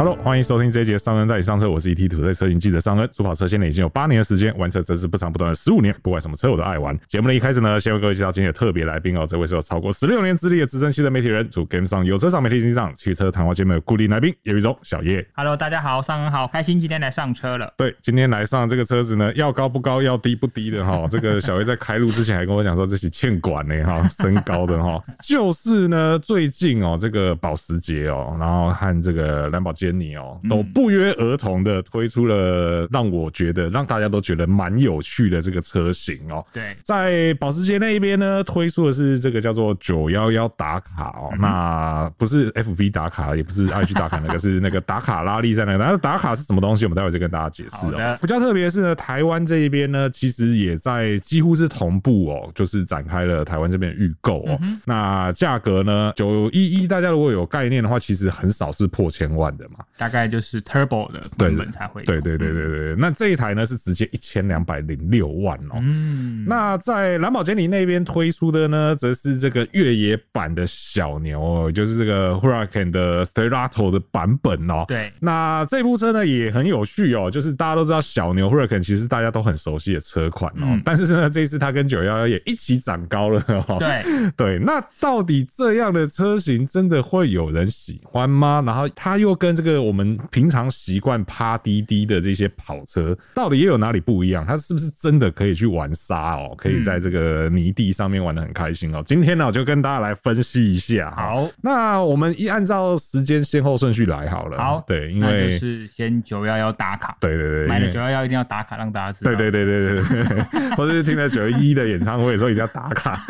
Hello，欢迎收听这一节上恩带你上车，我是 ET 土在车型记者上恩。主跑车现在已经有八年的时间，玩车则是不长不短的十五年，不管什么车我都爱玩。节目的一开始呢，先为各位介绍今天的特别来宾哦，这位是有超过十六年资历的资深汽车媒体人，主 Game 上有车上媒体经济上汽车谈话节目的固定来宾，叶育忠小叶。Hello，大家好，上恩好，开心今天来上车了。对，今天来上这个车子呢，要高不高，要低不低的哈。这个小叶在开路之前还跟我讲说，这是欠管呢哈，身高的哈。就是呢，最近哦，这个保时捷哦，然后和这个兰博基尼哦都。不约而同的推出了让我觉得让大家都觉得蛮有趣的这个车型哦。对，在保时捷那一边呢，推出的是这个叫做九幺幺打卡哦。那不是 FB 打卡，也不是 IG 打卡，那个是那个打卡拉力赛那个。那打卡是什么东西？我们待会就跟大家解释哦。比较特别的是呢，台湾这一边呢，其实也在几乎是同步哦，就是展开了台湾这边的预购哦。那价格呢，九一一，大家如果有概念的话，其实很少是破千万的嘛，大概就是。Turbo 的版本才会对对对对对对，那这一台呢是直接一千两百零六万哦。嗯，那在蓝宝坚尼那边推出的呢，则是这个越野版的小牛哦，就是这个 Huracan 的 Stelato 的版本哦。对，那这部车呢也很有趣哦，就是大家都知道小牛 Huracan 其实大家都很熟悉的车款哦，但是呢这一次它跟九幺幺也一起长高了哦。对 对，那到底这样的车型真的会有人喜欢吗？然后它又跟这个我们平常习惯趴滴滴的这些跑车，到底也有哪里不一样？它是不是真的可以去玩沙哦？可以在这个泥地上面玩的很开心哦？今天呢，我就跟大家来分析一下。好，那我们一按照时间先后顺序来好了。好，对，因为是先九幺幺打卡。对对对，买了九幺幺一定要打卡，让大家知道。对对对对对对，或者是听了九一一的演唱会的时候一定要打卡，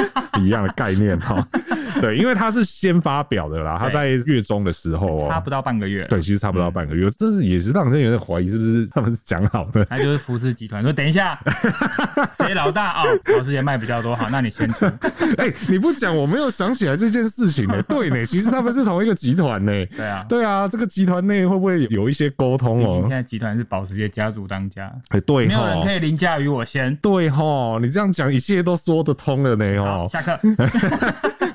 一样的概念哈。对，因为它是先发表的啦，它在月中的时候哦，差不到半个月。对，其实差不到半个月，这是也是让人有点怀疑，是不是他们是讲好的？那就是福斯集团说，等一下，谁老大啊？保时捷卖比较多，好，那你先出。哎，你不讲，我没有想起来这件事情呢。对呢，其实他们是同一个集团呢。对啊，对啊，这个集团内会不会有一些沟通哦？现在集团是保时捷家族当家，哎，对，没有人可以凌驾于我先。对哈，你这样讲，一切都说得通了呢。哦，下课。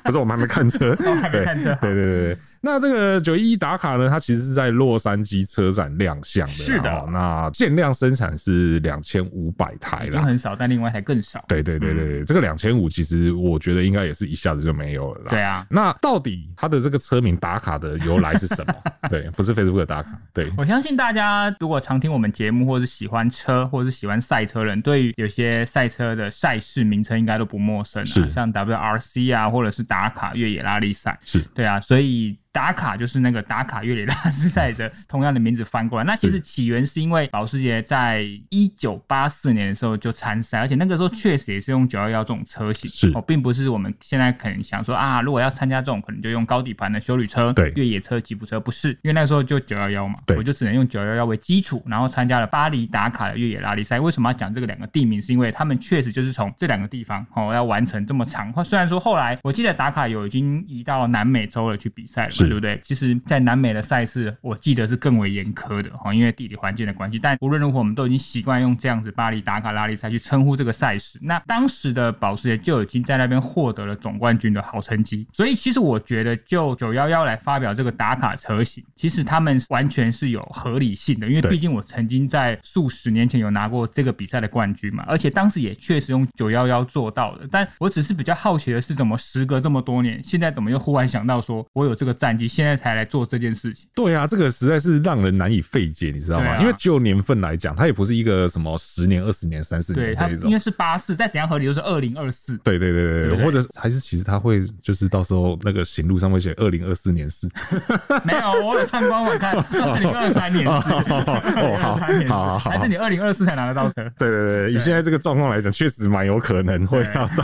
可是我们还没看车，哦、还没看车。对对对对。那这个九一一打卡呢，它其实是在洛杉矶车展亮相的。是的，那限量生产是两千五百台啦，很少，但另外一台更少。对对对对对，嗯、这个两千五其实我觉得应该也是一下子就没有了啦。对啊，那到底它的这个车名打卡的由来是什么？对，不是 Facebook 的打卡。对，我相信大家如果常听我们节目，或是喜欢车，或是喜欢赛车人，对于有些赛车的赛事名称应该都不陌生。是，像 WRC 啊，或者是打卡越野拉力赛。是对啊，所以。打卡就是那个打卡越野拉力赛的同样的名字翻过来，那其实起源是因为保时捷在一九八四年的时候就参赛，而且那个时候确实也是用九幺幺这种车型，是哦，并不是我们现在可能想说啊，如果要参加这种，可能就用高底盘的修旅车、对，越野车、吉普车，不是，因为那时候就九幺幺嘛，对，我就只能用九幺幺为基础，然后参加了巴黎打卡的越野拉力赛。为什么要讲这个两个地名？是因为他们确实就是从这两个地方哦要完成这么长。虽然说后来我记得打卡有已经移到南美洲了去比赛了，对不对？其实。在南美的赛事，我记得是更为严苛的哈，因为地理环境的关系。但无论如何，我们都已经习惯用这样子巴黎打卡拉力赛去称呼这个赛事。那当时的保时捷就已经在那边获得了总冠军的好成绩。所以，其实我觉得，就九幺幺来发表这个打卡车型，其实他们完全是有合理性的。因为毕竟我曾经在数十年前有拿过这个比赛的冠军嘛，而且当时也确实用九幺幺做到的。但我只是比较好奇的是，怎么时隔这么多年，现在怎么又忽然想到说我有这个战绩，现在才来做。这件事情，对啊，这个实在是让人难以费解，你知道吗？啊、因为就年份来讲，它也不是一个什么十年、二十年、三十年这一种，应该是八四，再怎样合理都是二零二四。对对对对，或者还是其实他会就是到时候那个行路上会写二零二四年四。没有，我有参观网看 二零二三年四。哦，好，好，好，还是你二零二四才拿得到车？对对对，以现在这个状况来讲，确实蛮有可能会要到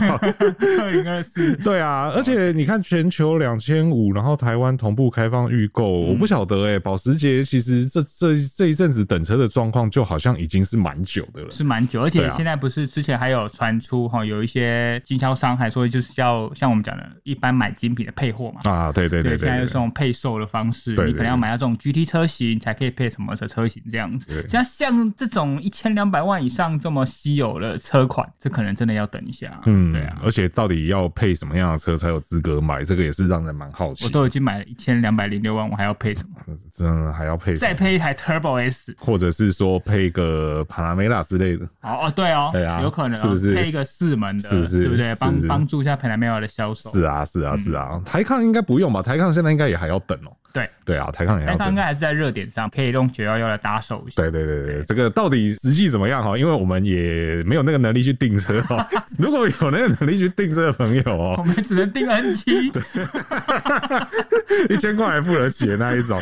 二零二四。对啊，而且你看全球两千五，然后台湾同步开放预。预购，我不晓得哎、欸，保时捷其实这这这一阵子等车的状况，就好像已经是蛮久的了，是蛮久，而且现在不是之前还有传出哈，有一些经销商还说就是要像我们讲的，一般买精品的配货嘛，啊，对对对，对，现在有这种配售的方式，你可能要买到这种 GT 车型才可以配什么的车型这样子，像像这种一千两百万以上这么稀有的车款，这可能真的要等一下，嗯，对啊，而且到底要配什么样的车才有资格买，这个也是让人蛮好奇，我都已经买了一千两百零六万，我还要配什么？真的还要配？再配一台 Turbo S，或者是说配个 Panamera 之类的？哦哦，对哦，对啊，有可能是不是配一个四门的？是不是？对不对？帮帮助一下 Panamera 的销售。是啊，是啊，是啊。台抗应该不用吧？台抗现在应该也还要等哦。对对啊，台抗也要等。台抗应该还是在热点上，可以用九幺幺来搭手一下。对对对对，这个到底实际怎么样哈？因为我们也没有那个能力去订车哦。如果有那个能力去订车的朋友哦，我们只能订 N 七，一千块还付得起的那一种。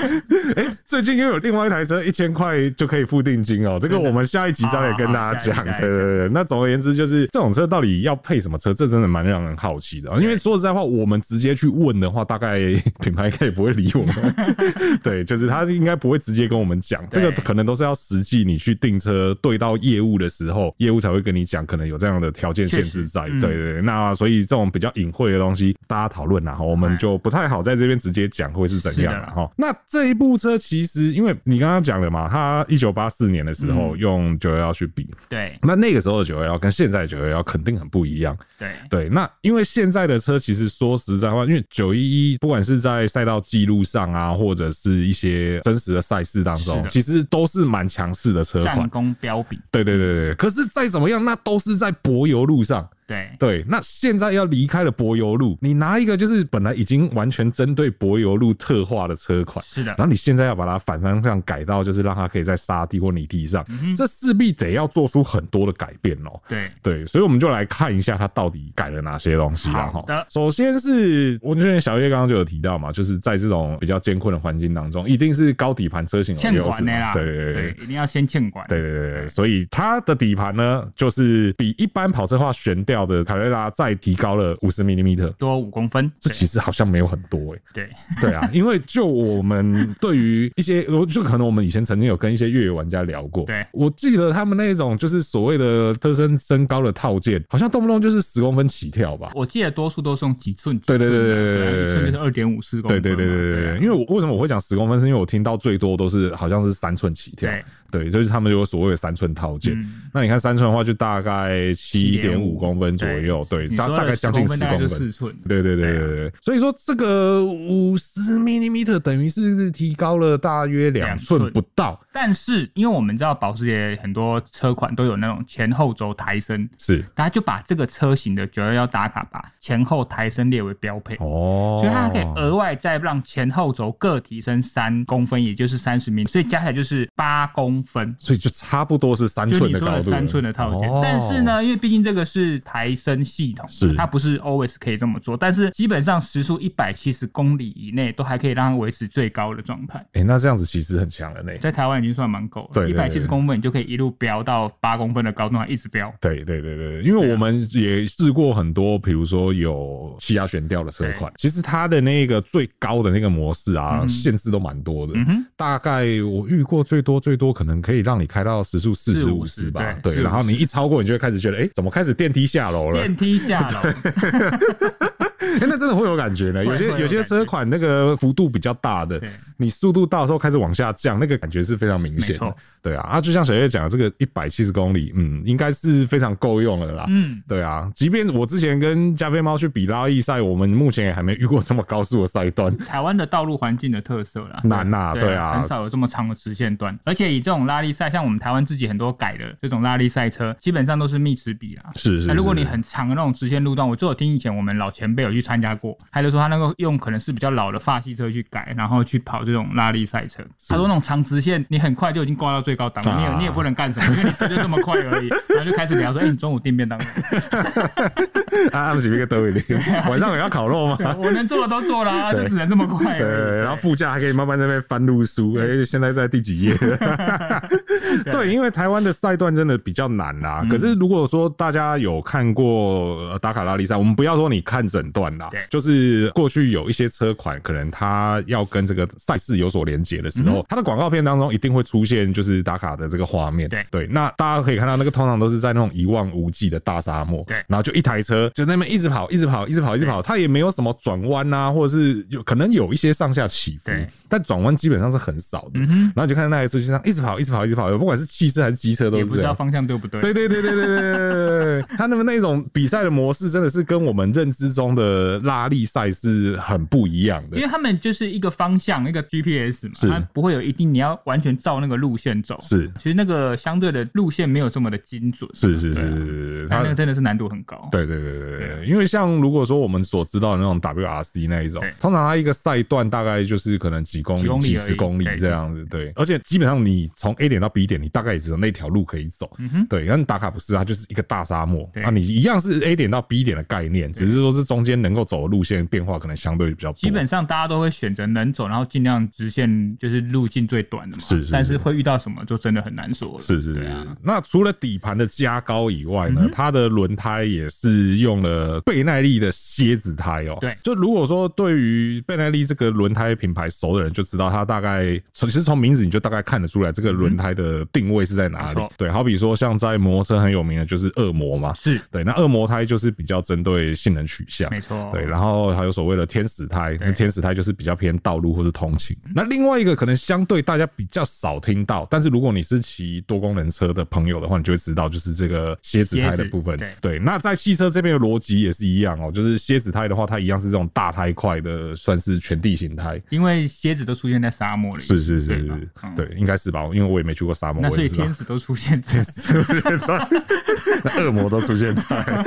哎，最近又有另外一台车，一千块就可以付定金哦。这个我们下一集再来跟大家讲。对对对，那总而言之就是这种车到底要配什么车？这真的蛮让人好奇的。因为说实在话，我们直接去问的话，大概 品牌应该也不会理我们。对，就是他应该不会直接跟我们讲，这个可能都是要实际你去订车对到业务的时候，业务才会跟你讲，可能有这样的条件限制在。对对对，那所以这种比较隐晦的东西，大家讨论然后我们就不太好在这边直接讲会是怎样了哈。那这一部车其实，因为你刚刚讲了嘛，它一九八四年的时候用九幺幺去比，对，那那个时候的九幺幺跟现在的九幺幺肯定很不一样。对对，那因为现在的车其实说实在话，因为九一一不管是在赛道记录上啊，或者是一些真实的赛事当中，其实都是蛮强势的车款，战功彪炳。对对对对，可是再怎么样，那都是在柏油路上。对。对，那现在要离开了柏油路，你拿一个就是本来已经完全针对柏油路特化的车款，是的，然后你现在要把它反方向改到就是让它可以在沙地或泥地上，这势必得要做出很多的改变哦。对。对，所以我们就来看一下它到底改了哪些东西了哈，首先是我觉得小叶刚刚就有提到嘛，就是在这种比较艰困的环境当中，一定是高底盘车型有优势嘛。对对对。对，一定要先欠管。对对对对，所以它的底盘呢，就是比一般跑车化悬吊的卡雷拉再提高了五十 mm，多五公分，这其实好像没有很多哎、欸。对对啊，因为就我们对于一些，就可能我们以前曾经有跟一些越野玩家聊过。对，我记得他们那种就是所谓的车身身高的套件，好像动不动就是十公分起跳吧。我记得多数都是用几寸，对对对对对，一寸就是二点五四公分。对对对对对，因为我为什么我会讲十公分，是因为我听到最多都是好像是三寸起跳。对，就是他们有所谓的三寸套件。那你看三寸的话，就大概七点五公分左右。对，大大概将近十公分，四寸。对对对对对。所以说这个五十 m i l i m e t e r 等于是提高了大约两寸不到。但是因为我们知道保时捷很多车款都有那种前后轴抬升，是，大家就把这个车型的九幺幺打卡把前后抬升列为标配。哦，所以它可以额外再让前后轴各提升三公分，也就是三十 mm，所以加起来就是八公。分，所以就差不多是三寸的高度，三寸的套件。但是呢，因为毕竟这个是抬升系统，是它不是 always 可以这么做。但是基本上时速一百七十公里以内都还可以让它维持最高的状态。哎，那这样子其实很强了呢，在台湾已经算蛮够了。对，一百七十公分你就可以一路飙到八公分的高度，还一直飙。对对对对，因为我们也试过很多，比如说有气压悬吊的车款，其实它的那个最高的那个模式啊，限制都蛮多的。大概我遇过最多最多可能。可以让你开到时速四十五十吧，对，然后你一超过，你就会开始觉得，哎，怎么开始电梯下楼了？电梯下楼，哎，那真的会有感觉呢。有些有些车款那个幅度比较大的，你速度到时候开始往下降，那个感觉是非常明显的。对啊，啊，就像小叶讲的，这个一百七十公里，嗯，应该是非常够用了啦。嗯，对啊，即便我之前跟加菲猫去比拉力赛，我们目前也还没遇过这么高速的赛段。台湾的道路环境的特色啦，难呐，对啊，很少有这么长的直线段，而且以这种拉力赛，像我们台湾自己很多改的这种拉力赛车，基本上都是密齿比啦。是是。那如果你很长的那种直线路段，我就有听以前我们老前辈有去参加过，他就说他那个用可能是比较老的法系车去改，然后去跑这种拉力赛车。他说那种长直线，你很快就已经挂到最高档了，你有你也。不能干什么，因为你车就这么快而已。然后就开始聊说：“哎、欸，你中午订便当。”啊，不是一个兜一点，晚上也要烤肉吗？我能做的都做了，啊，就只能这么快。对，然后副驾还可以慢慢在那边翻路书。哎、欸，现在在第几页？对，因为台湾的赛段真的比较难啦、啊。可是如果说大家有看过打卡拉力赛，我们不要说你看整段啦，就是过去有一些车款，可能它要跟这个赛事有所连接的时候，它的广告片当中一定会出现就是打卡的这个画。面。对。对，那大家可以看到，那个通常都是在那种一望无际的大沙漠，对，然后就一台车就那边一直跑，一直跑，一直跑，一直跑，它也没有什么转弯啊，或者是有可能有一些上下起伏，但转弯基本上是很少的。然后就看到那台车就这样一直跑，一直跑，一直跑，不管是汽车还是机车都不知道方向对不对？对对对对对对对，他那么那种比赛的模式真的是跟我们认知中的的拉力赛是很不一样的，因为他们就是一个方向，一个 GPS 嘛，它不会有一定你要完全照那个路线走。是，其实那个相对的路线没有这么的精准。是是是是，它那个真的是难度很高。对对对对对，因为像如果说我们所知道的那种 WRC 那一种，通常它一个赛段大概就是可能几公里、几十公里这样子。对，而且基本上你从 A 点到 B 点，你大概也只有那条路可以走。嗯哼，对，但打卡不是，它就是一个大沙漠。啊，你一样是 A 点到 B 点的概念，只是说是中间能够走的路线变化可能相对比较多。基本上大家都会选择能走，然后尽量直线就是路径最短的嘛。是是。但是会遇到什么，就真的很难说了。是是是。那除了底盘的加高以外呢，它的轮胎也是用了倍耐力的蝎子胎哦。对。就如果说对于倍耐力这个轮胎品牌熟的人，就知道它大概从其实从名字你就大概看得出来，这个轮胎的定位是在哪里。对。好比说像在摩托车很有名的就是恶魔嘛。是。对。那恶魔胎就是比较针对性能取向。没错。对。然后还有所谓的天使胎，那天使胎就是比较偏道路或是通勤。那另外一个可能相对大家比较少听到，但是如果你是骑多功能车的朋友的话，你就会知道，就是这个蝎子胎的部分。对。那在汽车这边的逻辑也是一样哦，就是蝎子胎的话，它一样是这种大胎块的，算是全地形胎。因为蝎子都出现在沙漠里。是是是是，对，应该是吧？因为我也没去过沙漠。那所以天使都出现在 那恶魔都出现在，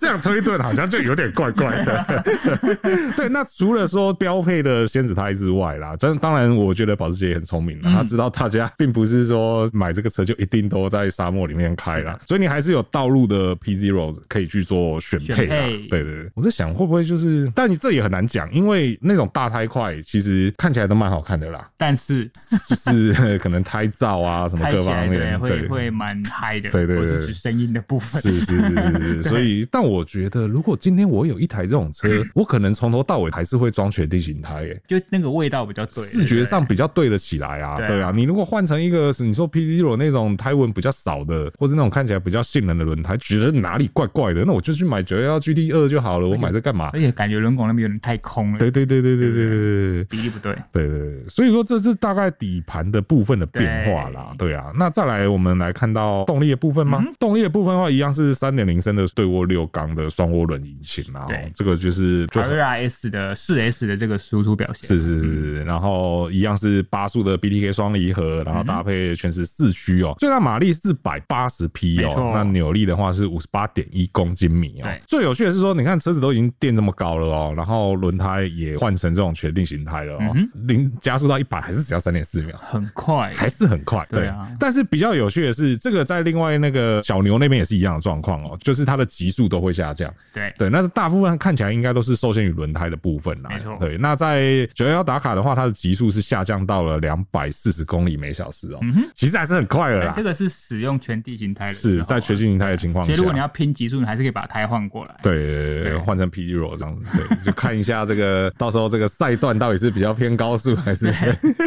这样推断好像就有点怪怪的。对，那除了说标配的仙子胎之外啦，真当然，我觉得保时捷也很聪明了，他知道大家 并不是说买这个车就一定都在沙漠里面开啦，所以你还是有道路的 P Zero 可以去做选配啦。对对对，我在想会不会就是，但你这也很难讲，因为那种大胎块其实看起来都蛮好看的啦，但是就是 可能胎噪啊什么各方面会会蛮嗨的，对对对，是声音的部分，是是是是是，所以但我觉得如果今天我有一台这种车，我可能从头到尾还是会装全地形胎，哎，就那个味道比较对，视觉上比较对得起来啊。对啊，你如果换成一个你说 P Zero 那种胎纹比较少的，或者那种看起来比较性能的轮胎，觉得哪里怪怪的，那我就去买九幺幺 GT 二就好了。我买这干嘛？而且感觉轮拱那边有点太空了。对对对对对对对对，比例不对。对对对，所以说这是大概底盘的部分的变化啦。对啊，那再来我们来看到动力的部分吗？动力的部分的话，一样是三点零升的对涡六缸的双涡轮引擎啊。对，这个就是就 RS 的四 S 的这个输出表现。是是是，然后一样是八速的 BTK 双离合，然后搭配全时四驱哦，最大马力四百八十匹哦，那扭力的话是五十八点一公斤米哦。最有趣的是说，你看车子都已经垫这么高了哦，然后轮胎也换成这种全定型胎了哦，零加速到一百还是只要三点四秒，很快，还是很快。对。啊，但是比较有趣的是，这个在另外那个小牛那边也是一样的状况哦，就是它的极速都会下降。对。对，那是大部分看起来应该都是受限于轮胎的部分啦。没错。对，那在九幺幺打卡的话，它的极速是下降到了两百四十公里每小时哦，嗯其实还是很快的啦。这个是使用全地形胎的，是在全地形胎的情况下。所以如果你要拼极速，你还是可以把胎换过来。对，换成 P Zero 这样子，对，就看一下这个到时候这个赛段到底是比较偏高速还是？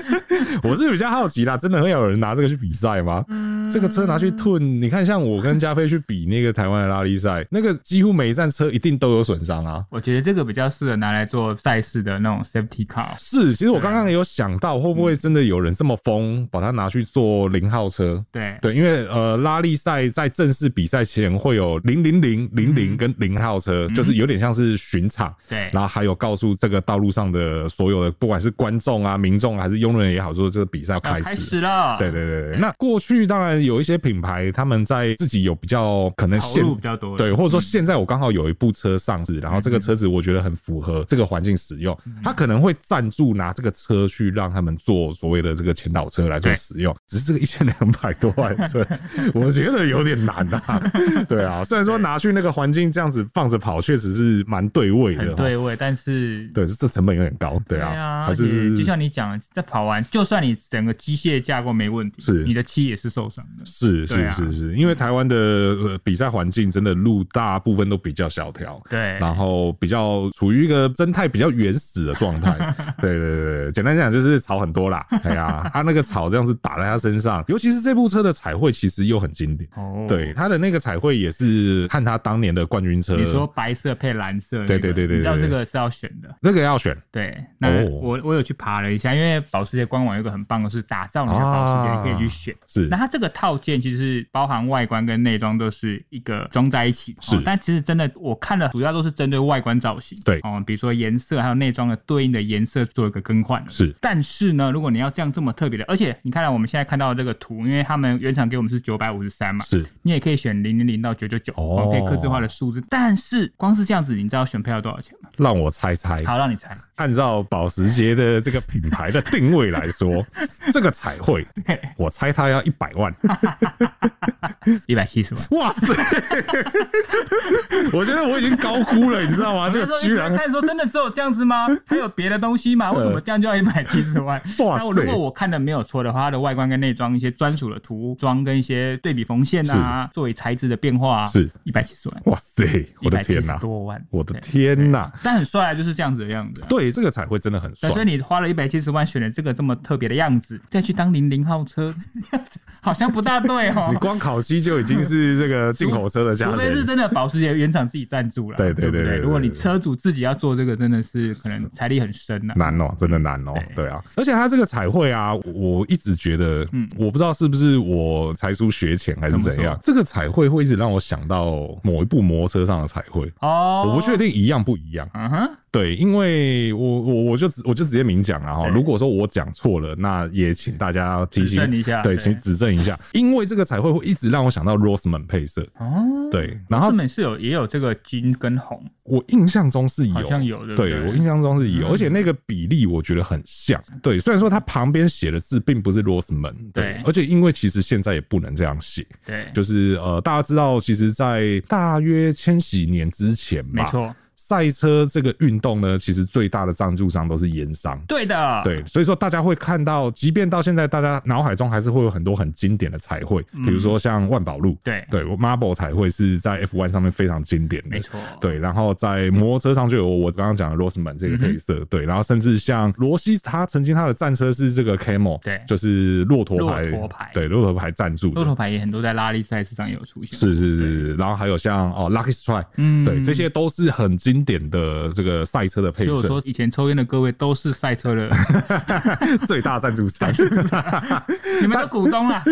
我是比较好奇啦，真的会有人拿这个去比赛吗？这个车拿去吞，你看像我跟加菲去比那个台湾的拉力赛，那个几乎每一站车一定都有损伤啊。我觉得这个比较适合拿来做赛事的那种 safety car。是，其实我刚刚也有想到，会不会真的有人这么疯，把它拿去做零号车？对对，因为呃，拉力赛在正式比赛前会有零零零零零跟零号车，就是有点像是巡场。对，然后还有告诉这个道路上的所有的，不管是观众啊、民众还是佣人也好，说这个比赛要开始。开始了。对对对对，那过去当然有一些品牌，他们在自己有比较可能线路比较多，对，或者说现在我刚好有一部车上市，然后这个车子我觉得很符合这个环境使用，他可能会赞助拿这个车去让他们做所谓的这个前导车来做使用。只是这个一千两百多万车，我觉得有点难啊。对啊，虽然说拿去那个环境这样子放着跑，确实是蛮对位的，对味，但是对这成本有点高，对啊，而且就像你讲，在跑完，就算你整个机械架构没问题，是你的漆也是受伤的，是是是是，因为台湾的比赛环境真的路大部分都比较小条，对，然后比较处于一个生态比较原始的状态，对对对，简单讲就是草很多啦，哎呀，他那个草这样子打在他身上，尤其是这部车的彩绘其实又很经典，哦，对，他的那个彩绘也是看他当年的冠军车，你说白色配蓝色，对对对对，你知道这个是要选的，那个要选，对，那我我有去爬了一下，因为保时捷官网有个很棒的是打造你的保时捷，你可以去选，是，那它这个套件其实包含外观跟内装都是一个装在一起，是、哦。但其实真的我看了，主要都是针对外观造型，对，哦，比如说颜色还有内装的对应的颜色做一个更换，是。但是呢，如果你要这样这么特别的，而且你看到我们现在看到的这个图，因为他们原厂给我们是九百五十三嘛，是。你也可以选零零零到九九九，哦，可以客制化的数字。但是光是这样子，你知道选配要多少钱吗？让我猜猜。好，让你猜。按照保时捷的这个品牌的定位来说，这个彩绘，我猜它要一百万，一百七十万。哇塞！我觉得我已经高估了，你知道吗？就居然看说真的只有这样子吗？还有别的东西吗？为什么这样就要一百七十万？哇塞！如果我看的没有错的话，它的外观跟内装一些专属的涂装跟一些对比缝线啊，作为材质的变化，是一百七十万。哇塞！我的天哪！多万！我的天哪！但很帅啊，就是这样子的样子。对。这个彩绘真的很帅，所以你花了一百七十万选了这个这么特别的样子，再去当零零号车，好像不大对哦。你光烤漆就已经是这个进口车的价钱，除非是真的保时捷原厂自己赞助了。对对对对，如果你车主自己要做这个，真的是可能财力很深呐，难哦，真的难哦。对啊，而且它这个彩绘啊，我一直觉得，嗯，我不知道是不是我才疏学浅还是怎样，这个彩绘会一直让我想到某一部摩托车上的彩绘哦，我不确定一样不一样。嗯哼。对，因为我我我就我就直接明讲了哈。如果说我讲错了，那也请大家提醒一下，对，请指正一下。因为这个彩绘会一直让我想到 Roseman 配色。哦，对，然后 Roseman 是有也有这个金跟红，我印象中是有，好像有的，对我印象中是有，而且那个比例我觉得很像。对，虽然说它旁边写的字并不是 Roseman，对，而且因为其实现在也不能这样写，对，就是呃，大家知道，其实，在大约千禧年之前吧，没错。赛车这个运动呢，其实最大的赞助商都是盐商。对的，对，所以说大家会看到，即便到现在，大家脑海中还是会有很多很经典的彩绘，比如说像万宝路，对。对，Marble 彩绘是在 F1 上面非常经典的，没错。对，然后在摩托车上就有我刚刚讲的 Roseman 这个配色，对，然后甚至像罗西，他曾经他的战车是这个 Camel，对，就是骆驼牌，骆驼牌，对，骆驼牌赞助，骆驼牌也很多在拉力赛事上有出现，是是是，然后还有像哦 Lucky Strike，嗯，对，这些都是很经典的这个赛车的配色。所以说，以前抽烟的各位都是赛车的 最大赞助商，你们的股东啊。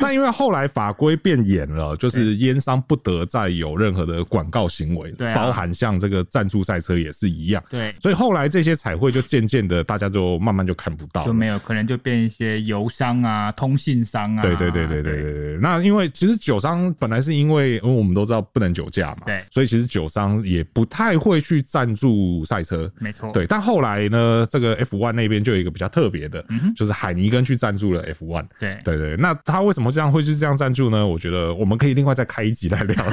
那 因为后来法规变严了，就是烟商不得再有任何的广告行为，对，包含像这个赞助赛车也是一样。对，所以后来这些彩绘就渐渐的，大家就慢慢就看不到，就没有，可能就变一些油商啊、通信商啊。对对对对对对对。那因为其实酒商本来是因为，因为我们都知道不能酒驾嘛，对，所以其实酒商也。不太会去赞助赛车，没错，对。但后来呢，这个 F1 那边就有一个比较特别的，就是海尼根去赞助了 F1。对对对，那他为什么这样会去这样赞助呢？我觉得我们可以另外再开一集来聊。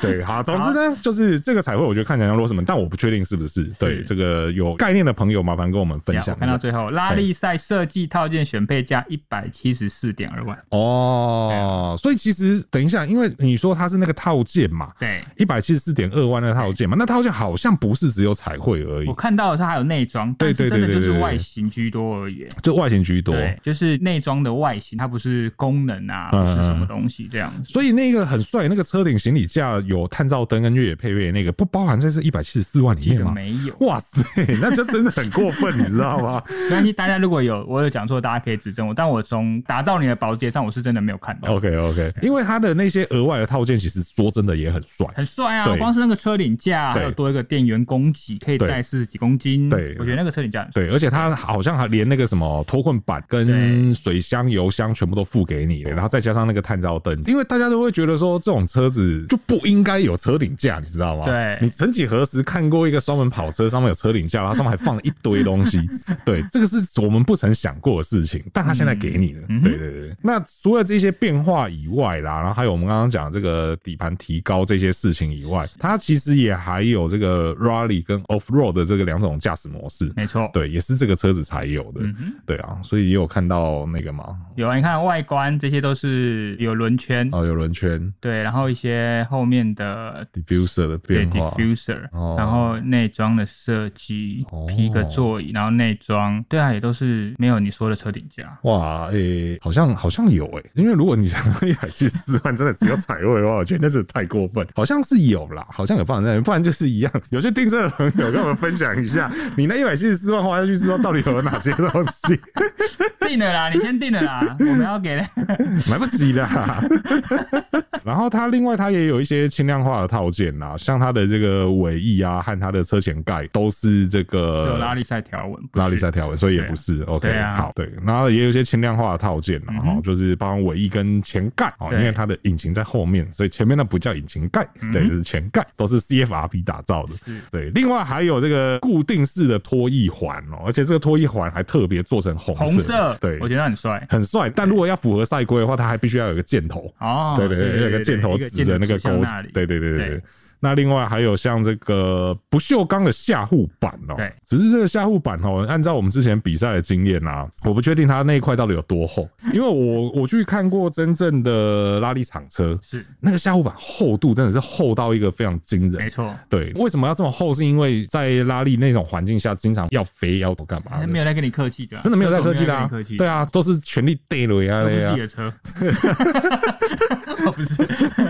对，好，总之呢，就是这个彩绘，我觉得看起来像罗斯门，但我不确定是不是。对，这个有概念的朋友，麻烦跟我们分享。看到最后，拉力赛设计套件选配价一百七十四点二万。哦，所以其实等一下，因为你说它是那个套件嘛，对，一百七十四点二万那个套件嘛，那套件好像不是只有彩绘而已。我看到的它还有内装，对对对对，就是外形居多而已。就外形居多，对，就是内装的外形，它不是功能啊，不是什么东西这样。所以那个很帅，那个车顶行李架有探照灯跟越野配备，那个不包含在这一百七十四万里面吗？没有。哇塞，那就真的很过分，你知道吗？但是，大家如果有我有讲错，大家可以指正我。但我从打造你的保时捷上，我是真的没有看到。OK OK，因为它的那些额外的套件，其实说真的也很帅，很帅啊！对光是那个车顶架，还有多一个电源供给，可以载四十几公斤。对，我觉得那个车顶架对，而且它好像还连那个什么脱困板跟水箱、油箱全部都付给你，然后再加上那个探照灯，因为大家都会觉得说这种车子就不应该有车顶架，你知道吗？对，你曾几何时看过一个双门跑车上面有车顶架，然后上面还放了一堆东西？对，这个是我们不曾想过的事情，但它现在给你了。嗯、对对对。那除了这些变化以外啦，然后还有我们刚刚讲这个底盘提高这些事情以外，它其实也还有这个 Rally 跟 Off Road 的这个两种驾驶模式。没错，对，也是这个车子才有的。嗯、对啊，所以也有看到那个嘛？有啊，你看外观这些都是有轮圈哦，有轮圈。对，然后一些后面的 diffuser 的变化，diffuser，然后内装的设计，皮革座椅，然后内装，对啊，也都是没有你说的车顶架。哇，诶，好像好像有诶，因为如果你想说一百七十四万真的只有彩绘的话，我觉得那是太过分。好像是有有啦，好像有放在那里，不然就是一样。有些订车的朋友跟我们分享一下，你那一百七十四万花下去之后，到底有哪些东西？订了啦，你先订了啦，我们要给，买不起啦。然后它另外它也有一些轻量化的套件啦，像它的这个尾翼啊和它的车前盖都是这个有拉力赛条纹，拉力赛条纹，所以也不是。OK，对啊，好，对，然后也有一些轻量化的套件，然后就是包括尾翼跟前盖哦，因为它的引擎在后面，所以前面那不叫引擎盖，对，就是前盖，都是 CFRP 打造的。对，另外还有这个固定式的拖曳环哦，而且这个拖曳环还特别做成红色，红色，对，我觉得很帅，很帅。但如果要符合赛规的话，它还必须要有个箭头哦，对对对，有个箭头指着那个钩子，对对对对对。那另外还有像这个不锈钢的下护板哦，对，只是这个下护板哦，按照我们之前比赛的经验啊，我不确定它那一块到底有多厚，因为我 我去看过真正的拉力厂车，是。那个下护板厚度真的是厚到一个非常惊人，没错，对，为什么要这么厚？是因为在拉力那种环境下，经常要飞要干嘛？没有在跟你客气的，真的没有在客气的，对啊，都是全力带了呀，自己的车，不是。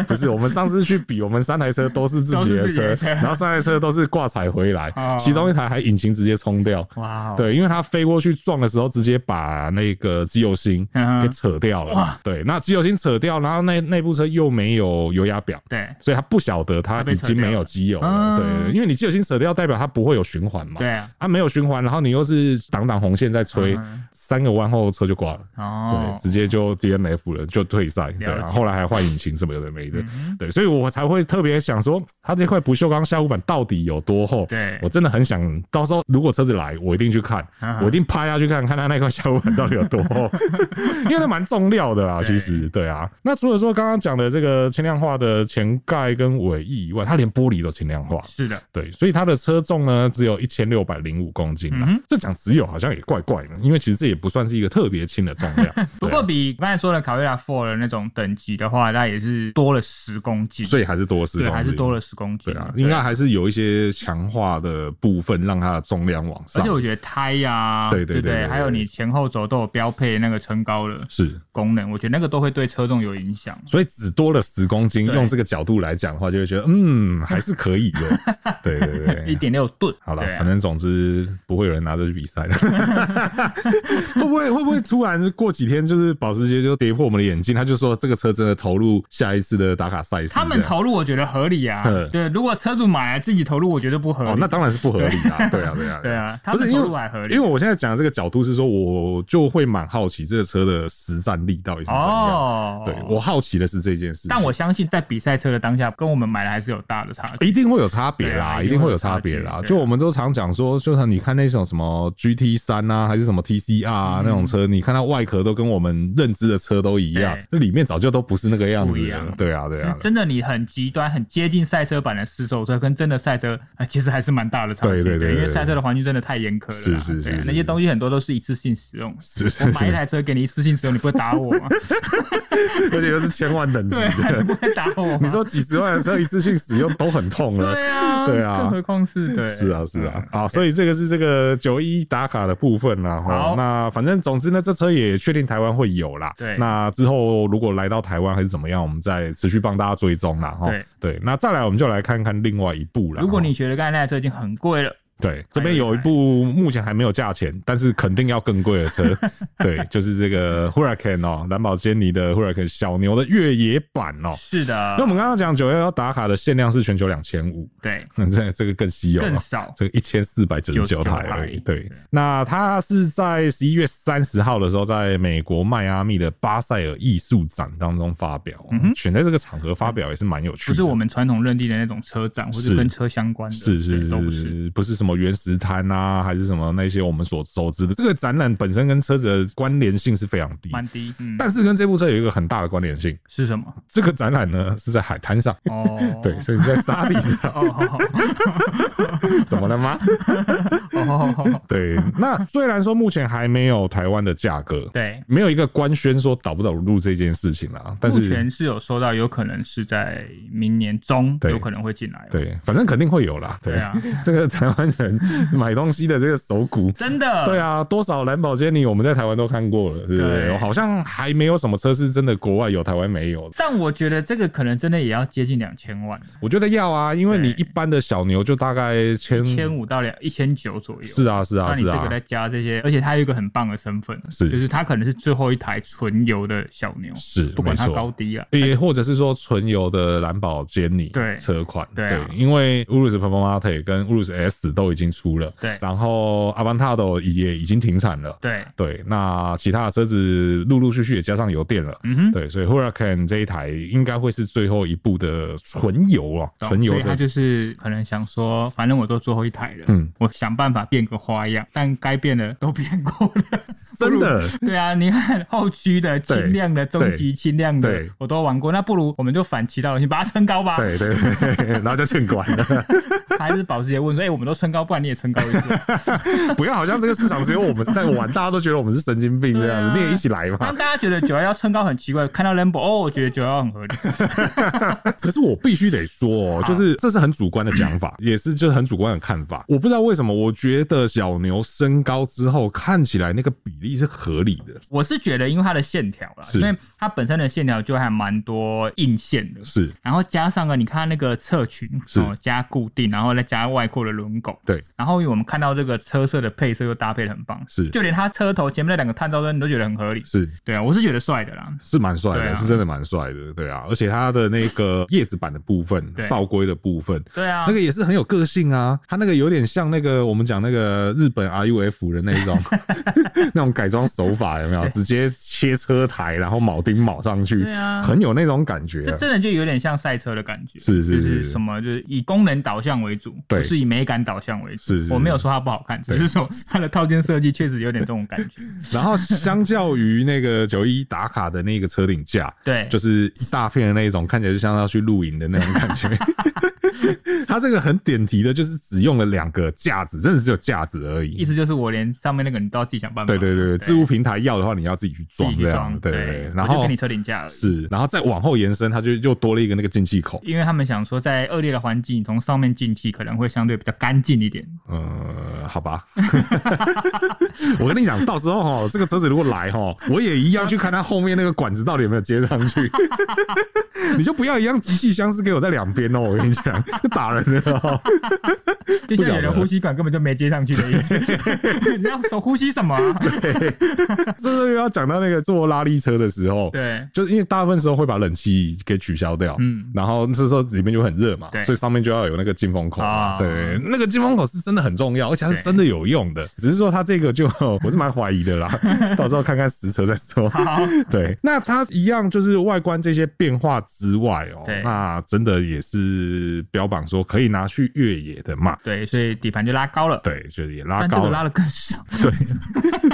不是，我们上次去比，我们三台车都是。自己的车，然后三台车都是挂彩回来，其中一台还引擎直接冲掉。哇！对，因为它飞过去撞的时候，直接把那个机油芯给扯掉了。哇！对，那机油芯扯掉，然后那那部车又没有油压表，对，所以他不晓得他已经没有机油了。对，因为你机油芯扯掉，代表它不会有循环嘛。对啊，它没有循环，然后你又是挡挡红线在吹，三个弯后车就挂了。哦，对，直接就 DNF 了，就退赛。对啊，后来还换引擎什么有的没的。对，所以我才会特别想说。它这块不锈钢下护板到底有多厚？对，我真的很想到时候如果车子来，我一定去看，我一定趴下去看看它那块下护板到底有多厚，因为它蛮重料的啦。其实，对啊。那除了说刚刚讲的这个轻量化的前盖跟尾翼以外，它连玻璃都轻量化。是的，对，所以它的车重呢只有一千六百零五公斤啦。这讲只有好像也怪怪的，因为其实这也不算是一个特别轻的重量。不过比刚才说的卡瑞拉 Four 的那种等级的话，那也是多了十公斤，所以还是多十公斤，还是多了十公斤。对啊，应该还是有一些强化的部分，让它的重量往上。而且我觉得胎呀，对对对，还有你前后轴都有标配那个撑高的是功能，我觉得那个都会对车重有影响。所以只多了十公斤，用这个角度来讲的话，就会觉得嗯，还是可以 的。对对对，一点六吨。好了，反正总之不会有人拿着去比赛的。会不会会不会突然过几天，就是保时捷就跌破我们的眼镜，他就说这个车真的投入下一次的打卡赛事？他们投入，我觉得合理啊。对，如果车主买来自己投入，我觉得不合理。哦，那当然是不合理啊！对啊，对啊，对啊，不是因为合理，因为我现在讲的这个角度是说，我就会蛮好奇这个车的实战力到底是怎样。哦，对，我好奇的是这件事。但我相信在比赛车的当下，跟我们买的还是有大的差距。一定会有差别啦，一定会有差别啦。就我们都常讲说，就像你看那种什么 GT 三啊，还是什么 TCR 啊那种车，你看它外壳都跟我们认知的车都一样，那里面早就都不是那个样子了。对啊，对啊，真的，你很极端，很接近赛车版的试售车，跟真的赛车啊，其实还是蛮大的差别。对对对，因为赛车的环境真的太严苛了。是是是，那些东西很多都是一次性使用。是是，我买一台车给你一次性使用，你不会打我吗？而且又是千万等级的，你不会打我吗？你说几十万的车一次性使用都很痛了。对啊，对啊，更何况是对。是啊是啊，好，所以这个是这个九一打卡的部分啦。好，那反正总之呢，这车也确定台湾会有啦。对，那之后如果来到台湾还是怎么样，我们再持续帮大家追踪啦。哈，对，那再来我们就来看看另外一部了。如果你觉得刚才那台车已经很贵了。对，这边有一部目前还没有价钱，但是肯定要更贵的车，对，就是这个 Huracan 哦，蓝宝坚尼的 Huracan 小牛的越野版哦。是的，那我们刚刚讲九幺幺打卡的限量是全球两千五，对，这这个更稀有，更少，这个一千四百九十九台而已。对，那它是在十一月三十号的时候，在美国迈阿密的巴塞尔艺术展当中发表，选在这个场合发表也是蛮有趣的，不是我们传统认定的那种车展，或是跟车相关的，是是。是，是不是什么。原石滩啊，还是什么那些我们所熟知的这个展览本身跟车子的关联性是非常低，蛮低。嗯，但是跟这部车有一个很大的关联性是什么？这个展览呢是在海滩上哦，对，所以是在沙地上。哦，怎么了吗？哦，对。那虽然说目前还没有台湾的价格，对，没有一个官宣说导不导入这件事情啦。但是目前是有收到，有可能是在明年中有可能会进来。对，反正肯定会有啦。对啊。这个台湾成 买东西的这个手骨，真的。对啊，多少蓝宝坚尼我们在台湾都看过了，对不对？对好像还没有什么车是真的国外有，台湾没有。但我觉得这个可能真的也要接近两千万。我觉得要啊，因为你一般的小牛就大概千千五到两一千九左右。是啊，是啊，是啊。那你这个再加这些，而且它有一个很棒的身份，是就是它可能是最后一台纯油的小牛，是不管它高低啊，也或者是说纯油的蓝宝坚尼对车款，对，因为 Urus Performante 跟 Urus S 都已经出了，对，然后 Avantado 也已经停产了，对。对，那其他的车子陆陆续续也加上油电了，嗯哼，对，所以 Huracan 这一台应该会是最后一部的纯油啊，纯油的，所以他就是可能想说，反正我都最后一台了，嗯，我想办法变个花样，但该变的都变过了。真的，对啊，你看后驱的、轻量的、中级轻量的，我都玩过。那不如我们就反其道而行，把它撑高吧。对对对，然后就劝管了。还是保时捷问说：“哎、欸，我们都撑高，不然你也撑高一点。”不要好像这个市场只有我们在玩，大家都觉得我们是神经病这样你也一起来嘛。当大家觉得九幺幺撑高很奇怪，看到 Lambo 哦，我觉得九幺幺很合理。可是我必须得说，哦，就是这是很主观的讲法，也是就是很主观的看法。我不知道为什么，我觉得小牛升高之后看起来那个比例是合理的。我是觉得，因为它的线条啦，因为它本身的线条就还蛮多硬线的，是。然后加上个，你看那个侧裙，是加固定，然后再加外扩的轮拱，对。然后我们看到这个车色的配色又搭配的很棒，是。就连它车头前面那两个探照灯，你都觉得很合理，是。对啊，我是觉得帅的啦，是蛮帅的，是真的蛮帅的，对啊。而且它的那个叶子板的部分，倒龟的部分，对啊，那个也是很有个性啊。它那个有点像那个我们讲那个日本 RUF 的那种 那种改装手法，有没有？直接切车台，然后铆钉铆上去，对啊，很有那种感觉。这真的就有点像赛车的感觉，是是是，什么就是以功能导向为主，不是以美感导向为主。是是，我没有说它不好看，只是说它的套件设计确实有点这种感觉。然后相较于那个九一打卡的那个车顶架，对，就是一大片的那种，看起来就像要去露营的那种感觉。它这个很点题的，就是只用了两个架子，真的只有架子而已。意思就是我连上面那个你都要自己想办法。对对对，置物平台要的话，你要自己去装这样。对对，然后给你车顶架了是，然后再往后延伸，它就又多了一个那个进气口。因为他们想说，在恶劣的环境，从上面进气可能会相对比较干净一点。呃，好吧。我跟你讲，到时候哈，这个车子如果来哈，我也一样去看它后面那个管子到底有没有接上去。你就不要一样集气箱是给我在两边哦，我跟你讲，打人了。哦。就像有人呼吸管根本就没接上去的意思，你要手呼吸什么、啊？对，这是又要讲到那个坐拉力车的时候，对，就是因为大部分时候会把冷气给取消掉，嗯，然后这时候里面就很热嘛，所以上面就要有那个进风口啊，对，那个进风口是真的很重要，而且它是真的有用的，只是说它这个就我是蛮怀疑的啦，到时候看看实车再说。对，那它一样就是外观这些变化之外哦，那真的也是标榜说可以拿去越野的嘛，对，所以底盘就拉高了，对，就是也拉高了，拉的更少，对，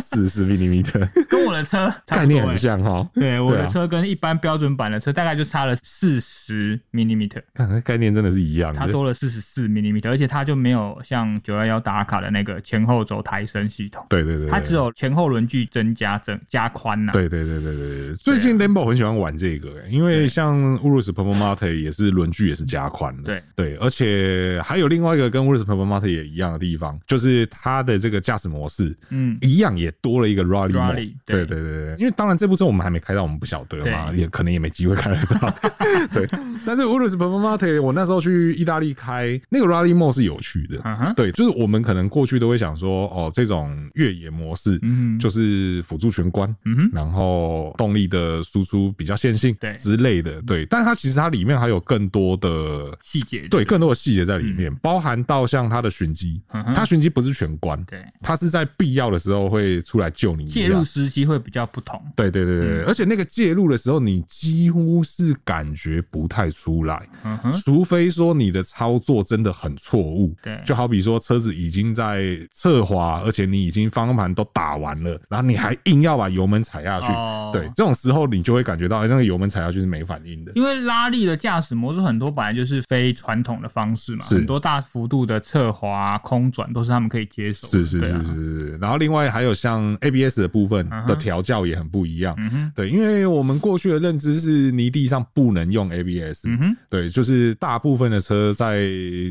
四十 millimeter，跟我的车概念很像哈，对，我的车跟一般标准版的车大概就差了四十 millimeter，看那概念真的是一样的，它多了四十四 millimeter，而且它就没有像九幺幺打卡的那个前后轴抬升系统，对对对，它只有前后轮距增加增加宽呐，对对对对对，最近 Lambo 很喜欢玩这个，因为像 Urus Performante 也是轮距也是加宽的，对对，而且还有另外一个跟 Urus Performante 也一样的地方，就是它的这个驾驶模式，嗯，一样也多了一个 Rally Mode，对对对对，因为当然这部车我们还没开到，我们不晓得嘛，也可能也没机会开得到，对。但是 Urus Performante 我那时候去意大利开那个 Rally Mode 是有趣的，对，就是我们可能过去都会想说，哦，这种越野模式，嗯，就是辅助全关，嗯哼，然后动力的输出比较线性，对之类的，对。但它其实它里面还有更多的细节，对，更多的细节在里面，包含到像它的循迹，它循迹不是全关，对，它是在必要的时候会出来救你一下，介入时机会比较不同，对对对对，而且那个介入的时候，你几乎是感觉不太出来，嗯，除非说你的操作真的很错误，对，就好比说车子已经在侧滑，而且你已经方向盘都打完了，然后你还硬要把油门踩下去，对，这种时候你就会感觉到那个油门踩下去是没反应的，因为拉力的驾驶模式很多本来就是非传统的方式嘛，很多大幅度的侧滑、空转都是他们可以接受的。是是是是是。然后另外还有像 ABS 的部分的调教也很不一样。对，因为我们过去的认知是泥地上不能用 ABS。嗯哼。对，就是大部分的车在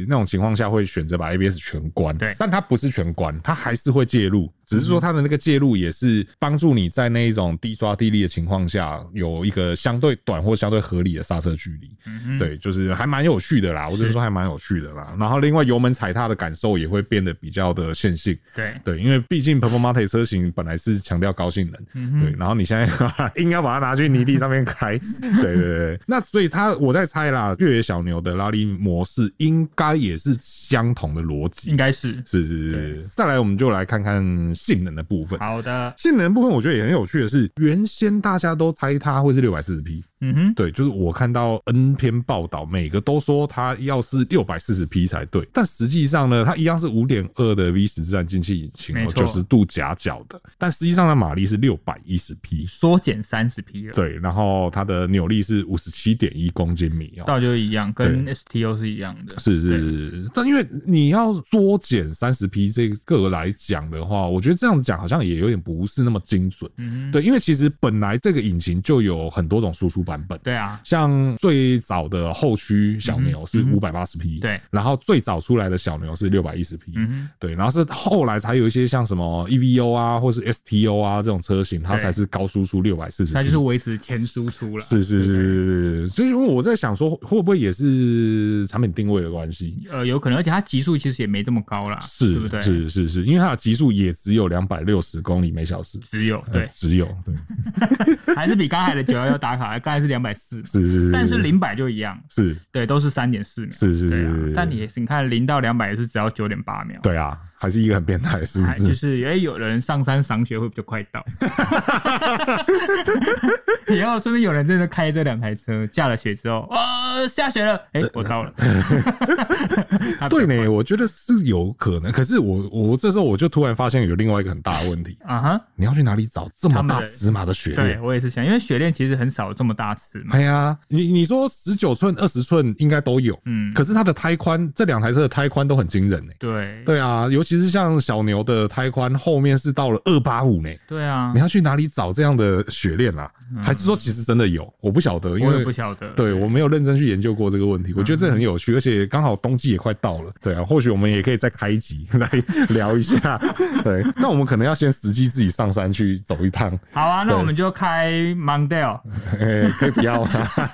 那种情况下会选择把 ABS 全关。对。但它不是全关，它还是会介入。只是说它的那个介入也是帮助你在那一种低抓地力的情况下，有一个相对短或相对合理的刹车距离。嗯，对，就是还蛮有趣的啦。我只能说还蛮有趣的啦。然后另外油门踩踏的感受也会变得比较的线性。对对，因为毕竟 Performante 车型本来是强调高性能。嗯，对，然后你现在硬要把它拿去泥地上面开，对对对。那所以它我在猜啦，越野小牛的拉力模式应该也是相同的逻辑。应该是是是是。再来，我们就来看看。性能的部分，好的。性能的部分，我觉得也很有趣的是，原先大家都猜它会是六百四十匹。嗯哼，对，就是我看到 N 篇报道，每个都说它要是六百四十匹才对，但实际上呢，它一样是五点二的 V 十自然进气引擎，九十度夹角的，但实际上的马力是六百一十匹，缩减三十匹了。对，然后它的扭力是五十七点一公斤米哦，倒就一样，跟 STO 是一样的。是是是，但因为你要缩减三十匹这个来讲的话，我觉得这样子讲好像也有点不是那么精准。嗯，对，因为其实本来这个引擎就有很多种输出。版本。对啊，像最早的后驱小牛是五百八十匹，对，然后最早出来的小牛是六百一十匹，嗯，对，然后是后来才有一些像什么 EVO 啊，或是 STO 啊这种车型，它才是高输出六百四十，它就是维持前输出了。是是是是是，所以我在想说，会不会也是产品定位的关系？呃，有可能，而且它极速其实也没这么高啦，是，对不对？是是是，因为它的极速也只有两百六十公里每小时，只有对，只有对，还是比刚才的九幺幺打卡，刚才是两百。是是是，但是零百就一样，是。对，都是三点四秒，是是是。但你你看零到两百也是只要九点八秒，对啊，还是一个很变态的数字。就是哎，有人上山赏雪会比较快到，然后顺便有人真的开这两台车下了雪之后，哇，下雪了，哎，我到了。对呢，我觉得是有可能，可是我我这时候我就突然发现有另外一个很大的问题啊哈，你要去哪里找这么大尺码的雪链？对我也是想，因为雪链其实很少这么大尺码。哎呀，你你说十九寸、二十寸应该都有，嗯，可是它的胎宽，这两台车的胎宽都很惊人呢。对对啊，尤其是像小牛的胎宽，后面是到了二八五呢。对啊，你要去哪里找这样的雪链啊？还是说其实真的有？我不晓得，因为不晓得，对我没有认真去研究过这个问题。我觉得这很有趣，而且刚好冬季也快到了。对啊，或许我们也可以再开一集 来聊一下。对，那我们可能要先实际自己上山去走一趟。好啊，那我们就开 Mondale。哎，可以不要吗？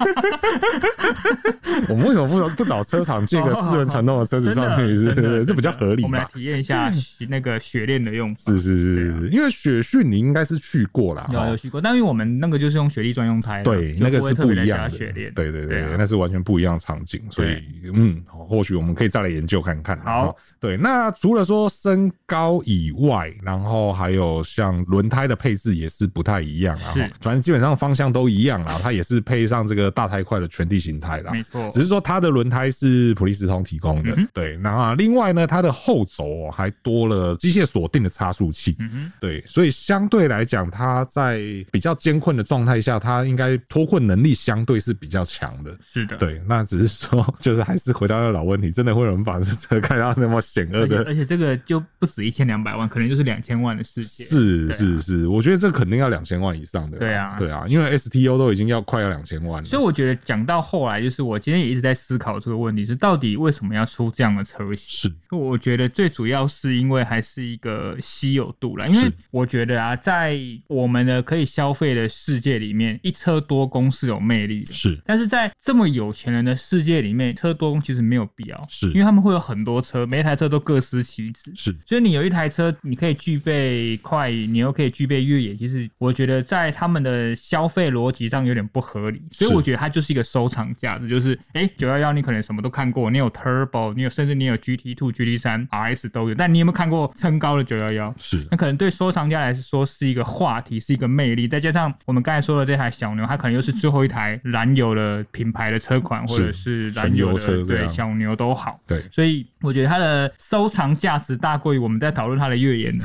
我们为什么不不找车厂借个四轮传动的车子上去？是不是？这比较合理。我们来体验一下那个雪链的用法。是是是，因为雪训你应该是去过啦，有有去过，但因为我们那个就是用雪地专用胎，对，那个是不一样的雪链。对对对，那是完全不一样的场景，所以嗯，或许我们可以再来研究看看。好，对，那除了说身高以外，然后还有像轮胎的配置也是不太一样啊。是，反正基本上方向都一样啊，它也是配上这个大胎块的全地形胎啦。没错，只是说它的轮胎是普利司通提供的。对，那另外呢，它的后轴还多了机械锁定的差速器。嗯对，所以相对来讲，它在比较艰困的状态下，它应该脱困能力相对是比较强的。是的，对，那只是说，就是还是回到那个老问题，真的会有人把这车开到那么险恶的？而且这个就不止一千两百万，可能就是两千万的世界。是是是，我觉得这肯定要两千万以上的。对啊，对啊，因为 STO 都已经要快要两千万了。所以我觉得讲到后来，就是我今天也一直在思考这个问题，是到底为什么要出这样的车型？是，我觉得最主要是因为还是一个稀有度啦，因为我觉得啊，在我们的可以消费的世界里面，一车多功是有魅力的。是，但是在这么有钱人的世界里面，车多功其实没有必要。是，因为他们会有很多车，每一台车都各司其职。是，所以你有一台车，你可以具备快，你又可以具备越野，其实我觉得在他们的消费逻辑上有点不合理。所以我觉得它就是一个收藏价值，就是哎，九幺幺你可能什么都看过，你有 Turbo，你有甚至你有 GT Two、GT 三、RS 都有，但你有没有看过撑高的九幺幺？是，那可能对收藏家来说是一个话题，是一个魅力。再加上我们刚才说的这台小牛，它可能又是最后一台燃油的品牌的车款，或者是燃油的车，对，小牛都好。对，所以我觉得它的收藏价值大过于我们在讨论它的越野呢。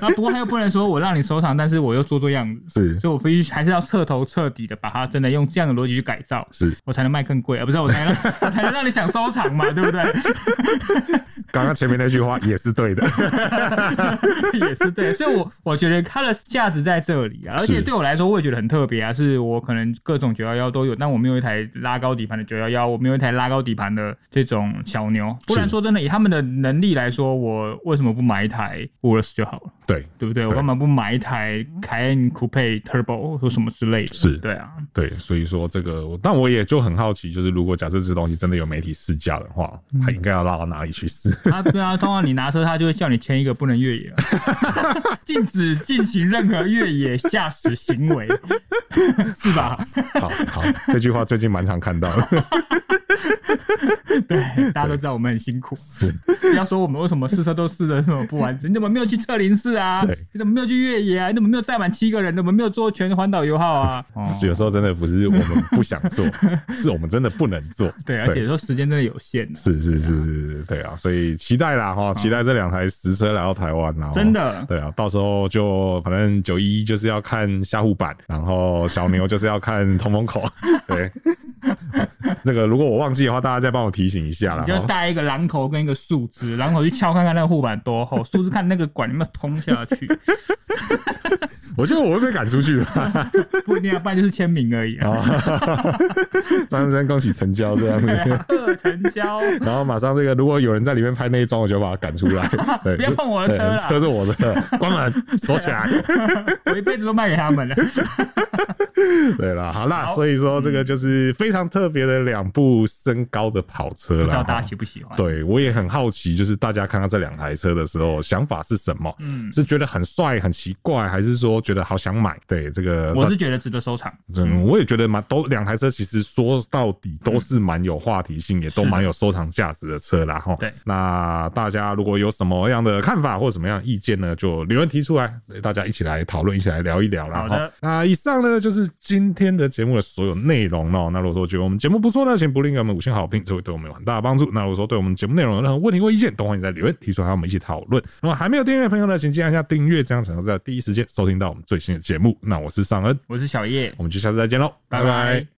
那 不过他又不能说我让你收藏，但是我又做做样子，是，所以我必须还是要彻头彻底的把它真的用这样的逻辑去改造，是我才能卖更贵。而啊，不是我才能 我才能让你想收藏嘛，对不对？刚刚前面那句话也是对的，也是对，所以我我觉得它的价值在这里啊，而且对我来说，我也觉得很特别啊，是我可能各种九幺幺都有，但我没有一台拉高底盘的九幺幺，我没有一台拉高底盘的这种小牛，不然说真的，以他们的能力来说，我为什么不买一台 Urus 就好了？对，对不对？我干嘛不买一台凯恩 Coupe Turbo 或什么之类的？是，对啊，对，所以说这个，但我也就很好奇，就是如果假设这东西真的有媒体试驾的话，它应该要拉到哪里去试？啊，对啊，通常你拿车，他就会叫你签一个不能越野，禁止进行任何越野驾驶行为，是吧？好好，这句话最近蛮常看到的。对，大家都知道我们很辛苦。是，不要说我们为什么试车都试的那么不完整，你怎么没有去测零试啊？你怎么没有去越野啊？你怎么没有载满七个人？你怎么没有做全环岛油耗啊？有时候真的不是我们不想做，是我们真的不能做。对，而且说时候时间真的有限。是是是是，对啊，所以期待啦哈，期待这两台实车来到台湾啦。真的，对啊，到时候就反正九一就是要看下护板，然后小牛就是要看通风口。对。那个，如果我忘记的话，大家再帮我提醒一下啦。你就带一个榔头跟一个树枝，榔头去敲看看那个护板多厚，树枝看那个管有没有通下去。我觉得我会被赶出去吧，不一定要办，就是签名而已啊。张先生，恭喜成交这样子，成交。然后马上这个，如果有人在里面拍那一张，我就把他赶出来。对，不要碰我的车了，车是我的，关门锁起来。我一辈子都卖给他们了。对了，好啦，所以说这个就是非常特别的两部身高的跑车了，不知道大家喜不喜欢？对，我也很好奇，就是大家看到这两台车的时候，想法是什么？嗯，是觉得很帅、很奇怪，还是说？觉得好想买，对这个我是觉得值得收藏。嗯，我也觉得蛮都两台车，其实说到底都是蛮有话题性，也都蛮有收藏价值的车啦。哈。对，那大家如果有什么样的看法或者什么样的意见呢，就留言提出来，大家一起来讨论，一起来聊一聊啦。好的，那以上呢就是今天的节目的所有内容喽。那如果说觉得我们节目不错呢，请不吝给我们五星好评，这会对我们有很大的帮助。那如果说对我们节目内容有任何问题或意见，都欢迎在留言提出来，我们一起讨论。那么还没有订阅的朋友呢，请记得按下订阅，这样才能在第一时间收听到我们最新的节目，那我是尚恩，我是小叶，我们就下次再见喽，拜拜。